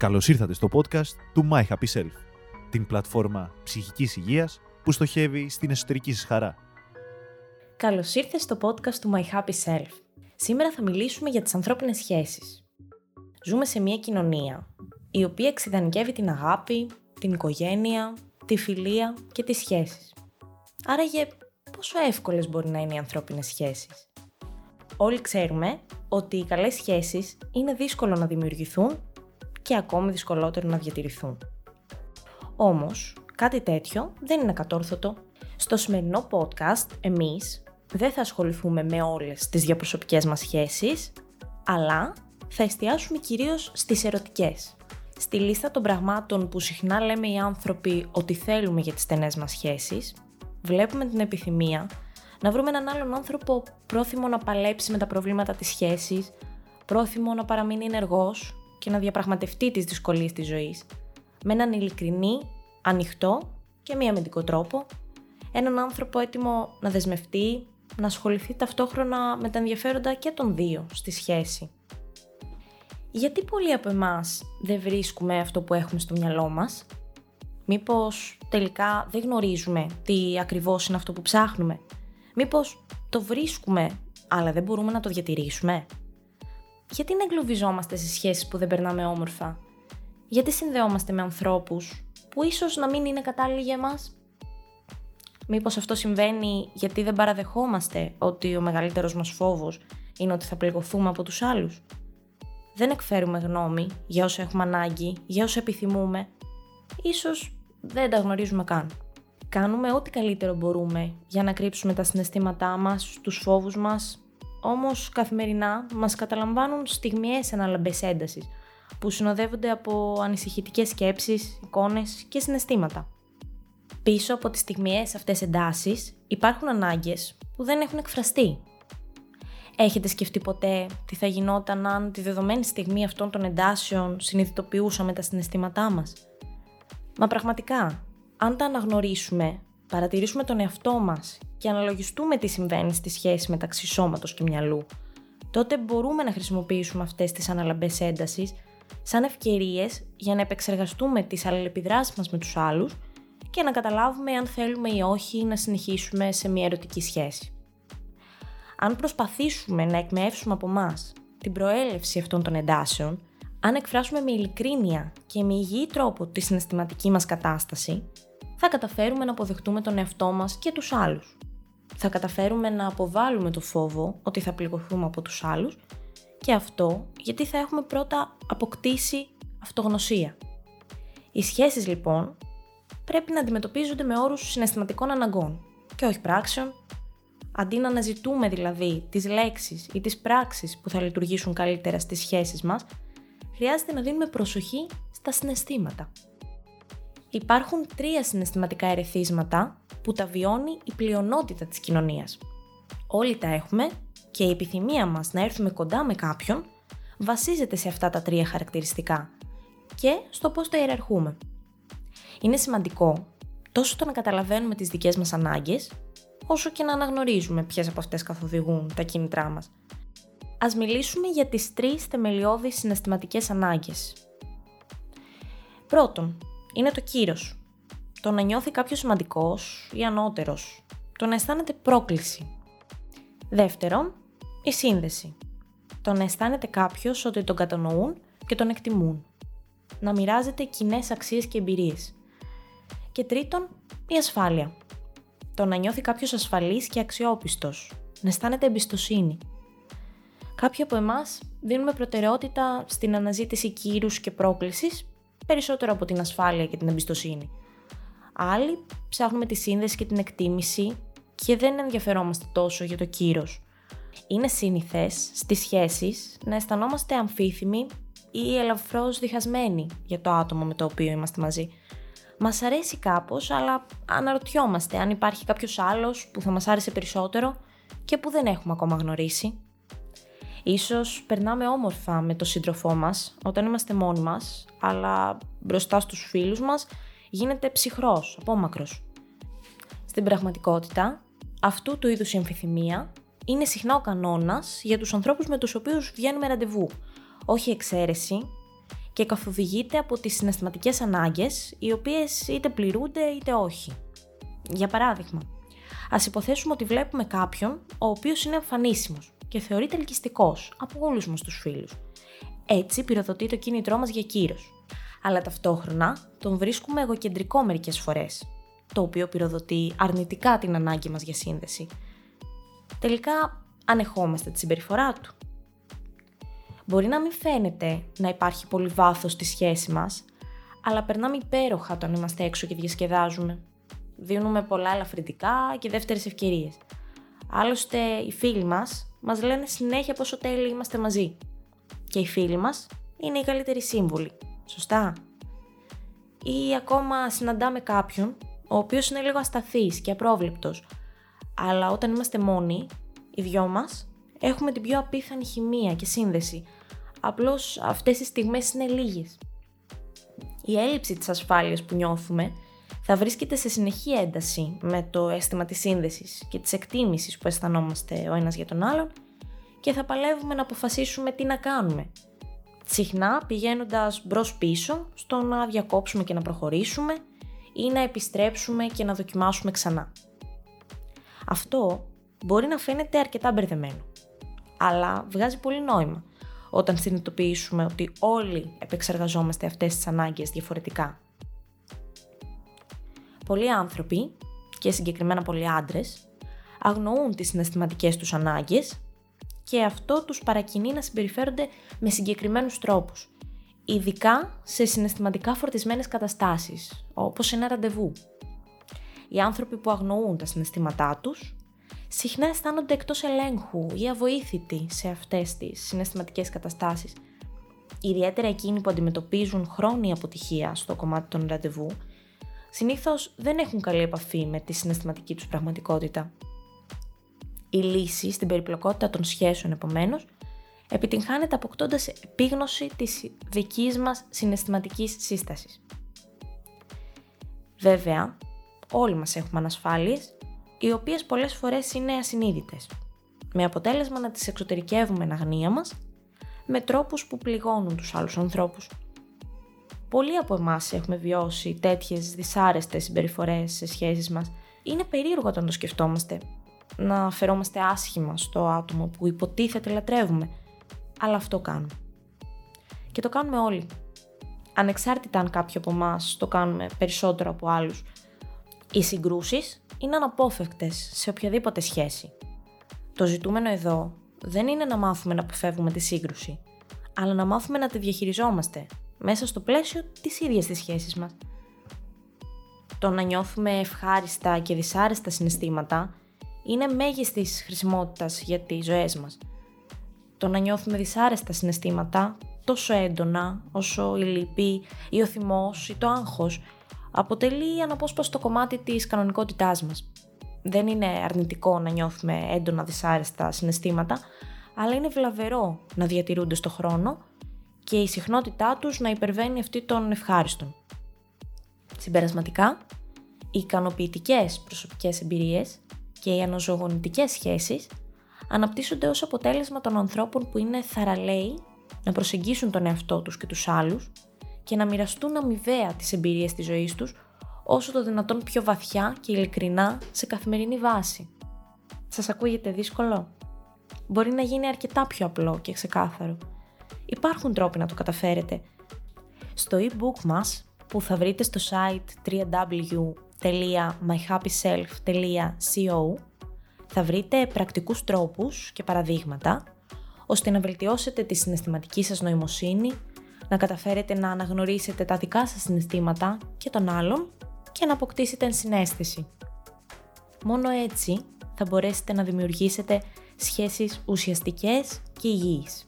Καλώς ήρθατε στο podcast του My Happy Self, την πλατφόρμα ψυχικής υγείας που στοχεύει στην εσωτερική σας χαρά. Καλώς ήρθες στο podcast του My Happy Self. Σήμερα θα μιλήσουμε για τις ανθρώπινες σχέσεις. Ζούμε σε μια κοινωνία η οποία εξειδανικεύει την αγάπη, την οικογένεια, τη φιλία και τις σχέσεις. Άραγε πόσο εύκολες μπορεί να είναι οι ανθρώπινες σχέσεις; Όλοι ξέρουμε ότι οι καλές σχέσεις είναι δύσκολο να δημιουργηθούν και ακόμη δυσκολότερο να διατηρηθούν. Όμως, κάτι τέτοιο δεν είναι κατόρθωτο. Στο σημερινό podcast, εμείς δεν θα ασχοληθούμε με όλες τις διαπροσωπικές μας σχέσεις, αλλά θα εστιάσουμε κυρίως στις ερωτικές. Στη λίστα των πραγμάτων που συχνά λέμε οι άνθρωποι ότι θέλουμε για τις στενές μας σχέσεις, βλέπουμε την επιθυμία να βρούμε έναν άλλον άνθρωπο πρόθυμο να παλέψει με τα προβλήματα της σχέσης, πρόθυμο να παραμείνει ενεργός και να διαπραγματευτεί τις δυσκολίες της ζωής, με έναν ειλικρινή, ανοιχτό και μη αμυντικό τρόπο, έναν άνθρωπο έτοιμο να δεσμευτεί, να ασχοληθεί ταυτόχρονα με τα ενδιαφέροντα και των δύο στη σχέση. Γιατί πολλοί από εμάς δεν βρίσκουμε αυτό που έχουμε στο μυαλό μας, Μήπως τελικά δεν γνωρίζουμε τι ακριβώς είναι αυτό που ψάχνουμε; Μήπως το βρίσκουμε, αλλά δεν μπορούμε να το διατηρήσουμε; Γιατί να εγκλωβιζόμαστε σε σχέσεις που δεν περνάμε όμορφα; Γιατί συνδεόμαστε με ανθρώπους που ίσως να μην είναι κατάλληλοι για εμάς; Μήπως αυτό συμβαίνει γιατί δεν παραδεχόμαστε ότι ο μεγαλύτερος μας φόβος είναι ότι θα πληγωθούμε από τους άλλους; Δεν εκφέρουμε γνώμη για όσα έχουμε ανάγκη, για όσα επιθυμούμε. Ίσως δεν τα γνωρίζουμε καν. Κάνουμε ό,τι καλύτερο μπορούμε για να κρύψουμε τα συναισθήματά μας, τους φόβους μας, όμως καθημερινά μας καταλαμβάνουν στιγμιές αναλαμπές έντασης, που συνοδεύονται από ανησυχητικές σκέψεις, εικόνες και συναισθήματα. Πίσω από τις στιγμιές αυτές εντάσεις υπάρχουν ανάγκες που δεν έχουν εκφραστεί. Έχετε σκεφτεί ποτέ τι θα γινόταν αν τη δεδομένη στιγμή αυτών των εντάσεων συνειδητοποιούσαμε τα συναισθήματά μας; Μα πραγματικά, αν τα αναγνωρίσουμε, παρατηρήσουμε τον εαυτό μας και αναλογιστούμε τι συμβαίνει στη σχέση μεταξύ σώματος και μυαλού, τότε μπορούμε να χρησιμοποιήσουμε αυτές τις αναλαμπές έντασης σαν ευκαιρίες για να επεξεργαστούμε τις αλληλεπιδράσεις μας με τους άλλους και να καταλάβουμε αν θέλουμε ή όχι να συνεχίσουμε σε μια ερωτική σχέση. Αν προσπαθήσουμε να εκμεύσουμε από εμά την προέλευση αυτών των εντάσεων, αν εκφράσουμε με ειλικρίνεια και με υγιή τρόπο τη συναισθηματική μας κατάσταση, θα καταφέρουμε να αποδεχτούμε τον εαυτό μας και τους άλλους. Θα καταφέρουμε να αποβάλουμε το φόβο ότι θα πληγωθούμε από τους άλλους και αυτό γιατί θα έχουμε πρώτα αποκτήσει αυτογνωσία. Οι σχέσεις λοιπόν πρέπει να αντιμετωπίζονται με όρους συναισθηματικών αναγκών και όχι πράξεων, αντί να αναζητούμε δηλαδή τις λέξεις ή τις πράξεις που θα λειτουργήσουν καλύτερα στις σχέσεις μας, χρειάζεται να δίνουμε προσοχή στα συναισθήματα. Υπάρχουν τρία συναισθηματικά ερεθίσματα που τα βιώνει η πλειονότητα της κοινωνίας. Όλοι τα έχουμε και η επιθυμία μας να έρθουμε κοντά με κάποιον βασίζεται σε αυτά τα τρία χαρακτηριστικά και στο πώς τα ιεραρχούμε. Είναι σημαντικό τόσο το να καταλαβαίνουμε τις δικές μας ανάγκες, όσο και να αναγνωρίζουμε ποιες από αυτές καθοδηγούν τα κίνητρά μας. Ας μιλήσουμε για τις τρεις θεμελιώδεις συναισθηματικές ανάγκες. Πρώτον, είναι το κύρος. Το να νιώθει κάποιος σημαντικός ή ανώτερος. Το να αισθάνεται πρόκληση. Δεύτερον, η σύνδεση. Το να αισθάνεται κάποιος ότι τον κατανοούν και τον εκτιμούν. Να μοιράζεται κοινέ αξίες και εμπειρίες. Και τρίτον, η ασφάλεια. Το να νιώθει κάποιος ασφαλής και αξιόπιστος. Να αισθάνεται εμπιστοσύνη. Κάποιοι από εμάς δίνουμε προτεραιότητα στην αναζήτηση κύρους και πρόκλησης περισσότερο από την ασφάλεια και την εμπιστοσύνη. Άλλοι ψάχνουμε τη σύνδεση και την εκτίμηση και δεν ενδιαφερόμαστε τόσο για το κύρος. Είναι σύνηθες στις σχέσεις να αισθανόμαστε αμφίθυμοι ή ελαφρώς διχασμένοι για το άτομο με το οποίο είμαστε μαζί. Μας αρέσει κάπως, αλλά αναρωτιόμαστε αν υπάρχει κάποιος άλλος που θα μας άρεσε περισσότερο και που δεν έχουμε ακόμα γνωρίσει. Ίσως περνάμε όμορφα με το σύντροφό μας όταν είμαστε μόνοι μας, αλλά μπροστά στους φίλους μας γίνεται ψυχρός, απόμακρος. Στην πραγματικότητα, αυτού του είδους η αμφιθυμία είναι συχνά ο κανόνας για τους ανθρώπους με τους οποίους βγαίνουμε ραντεβού. Όχι εξαίρεση, και καθοδηγείται από τις συναισθηματικές ανάγκες, οι οποίες είτε πληρούνται είτε όχι. Για παράδειγμα, ας υποθέσουμε ότι βλέπουμε κάποιον ο οποίος είναι εμφανίσιμος και θεωρείται ελκυστικός από όλους μας τους φίλους. Έτσι πυροδοτεί το κίνητρό μας για κύρος. Αλλά ταυτόχρονα τον βρίσκουμε εγωκεντρικό μερικές φορές, το οποίο πυροδοτεί αρνητικά την ανάγκη μας για σύνδεση. Τελικά ανεχόμαστε τη συμπεριφορά του. Μπορεί να μην φαίνεται να υπάρχει πολύ βάθος στη σχέση μας, αλλά περνάμε υπέροχα όταν είμαστε έξω και διασκεδάζουμε. Δίνουμε πολλά ελαφρυντικά και δεύτερες ευκαιρίες. Άλλωστε, οι φίλοι μας μας λένε συνέχεια πόσο τέλειοι είμαστε μαζί. Και οι φίλοι μας είναι οι καλύτεροι σύμβολοι. Σωστά; Ή ακόμα συναντάμε κάποιον, ο οποίος είναι λίγο ασταθής και απρόβλεπτος. Αλλά όταν είμαστε μόνοι, οι δυο μας, έχουμε την πιο απίθανη χημεία και σύνδεση. Απλώς αυτές οι στιγμές είναι λίγες. Η έλλειψη της ασφάλειας που νιώθουμε θα βρίσκεται σε συνεχή ένταση με το αίσθημα της σύνδεσης και της εκτίμησης που αισθανόμαστε ο ένας για τον άλλον και θα παλεύουμε να αποφασίσουμε τι να κάνουμε. Συχνά πηγαίνοντας μπρος πίσω στο να διακόψουμε και να προχωρήσουμε ή να επιστρέψουμε και να δοκιμάσουμε ξανά. Αυτό μπορεί να φαίνεται αρκετά μπερδεμένο, αλλά βγάζει πολύ νόημα όταν συνειδητοποιήσουμε ότι όλοι επεξεργαζόμαστε αυτές τις ανάγκες διαφορετικά. Πολλοί άνθρωποι, και συγκεκριμένα πολλοί άντρες, αγνοούν τις συναισθηματικές τους ανάγκες και αυτό τους παρακινεί να συμπεριφέρονται με συγκεκριμένους τρόπους, ειδικά σε συναισθηματικά φορτισμένες καταστάσεις, όπως ένα ραντεβού. Οι άνθρωποι που αγνοούν τα συναισθήματά τους συχνά αισθάνονται εκτός ελέγχου ή αβοήθητοι σε αυτές τις συναισθηματικές καταστάσεις. Ιδιαίτερα εκείνοι που αντιμετωπίζουν χρόνια αποτυχία στο κομμάτι των ραντεβού, συνήθως δεν έχουν καλή επαφή με τη συναισθηματική τους πραγματικότητα. Η λύση στην περιπλοκότητα των σχέσεων, επομένως, επιτυγχάνεται αποκτώντας επίγνωση της δικής μας συναισθηματικής σύστασης. Βέβαια, όλοι μας έχουμε ανασφάλειες οι οποίες πολλές φορές είναι ασυνείδητες, με αποτέλεσμα να τις εξωτερικεύουμε εν αγνία μας, με τρόπους που πληγώνουν τους άλλους ανθρώπους. Πολλοί από εμάς έχουμε βιώσει τέτοιες δυσάρεστες συμπεριφορές σε σχέσεις μας. Είναι περίεργο όταν το σκεφτόμαστε, να φερόμαστε άσχημα στο άτομο που υποτίθεται λατρεύουμε, αλλά αυτό κάνουμε. Και το κάνουμε όλοι. Ανεξάρτητα αν κάποιο από εμάς το κάνουμε περισσότερο από άλλους. Οι συγκρούσεις είναι αναπόφευκτες σε οποιαδήποτε σχέση. Το ζητούμενο εδώ δεν είναι να μάθουμε να αποφεύγουμε τη σύγκρουση, αλλά να μάθουμε να τη διαχειριζόμαστε μέσα στο πλαίσιο της ίδιας της σχέσης μας. Το να νιώθουμε ευχάριστα και δυσάρεστα συναισθήματα είναι μέγιστης χρησιμότητας για τις ζωές μας. Το να νιώθουμε δυσάρεστα συναισθήματα τόσο έντονα όσο η λύπη ή ο θυμός ή το άγχος αποτελεί αναπόσπαστο κομμάτι της κανονικότητάς μας. Δεν είναι αρνητικό να νιώθουμε έντονα δυσάρεστα συναισθήματα, αλλά είναι βλαβερό να διατηρούνται στο χρόνο και η συχνότητά τους να υπερβαίνει αυτή των ευχάριστων. Συμπερασματικά, οι ικανοποιητικές προσωπικές εμπειρίες και οι αναζωογονητικές σχέσεις αναπτύσσονται ως αποτέλεσμα των ανθρώπων που είναι θαραλέοι να προσεγγίσουν τον εαυτό τους και τους άλλους και να μοιραστούν αμοιβαία τις εμπειρίες της ζωής τους όσο το δυνατόν πιο βαθιά και ειλικρινά σε καθημερινή βάση. Σας ακούγεται δύσκολο; Μπορεί να γίνει αρκετά πιο απλό και ξεκάθαρο. Υπάρχουν τρόποι να το καταφέρετε. Στο e-book μας, που θα βρείτε στο site www.myhappyself.co, θα βρείτε πρακτικούς τρόπους και παραδείγματα, ώστε να βελτιώσετε τη συναισθηματική σας νοημοσύνη, να καταφέρετε να αναγνωρίσετε τα δικά σας συναισθήματα και των άλλων και να αποκτήσετε ενσυναίσθηση. Μόνο έτσι θα μπορέσετε να δημιουργήσετε σχέσεις ουσιαστικές και υγιείς.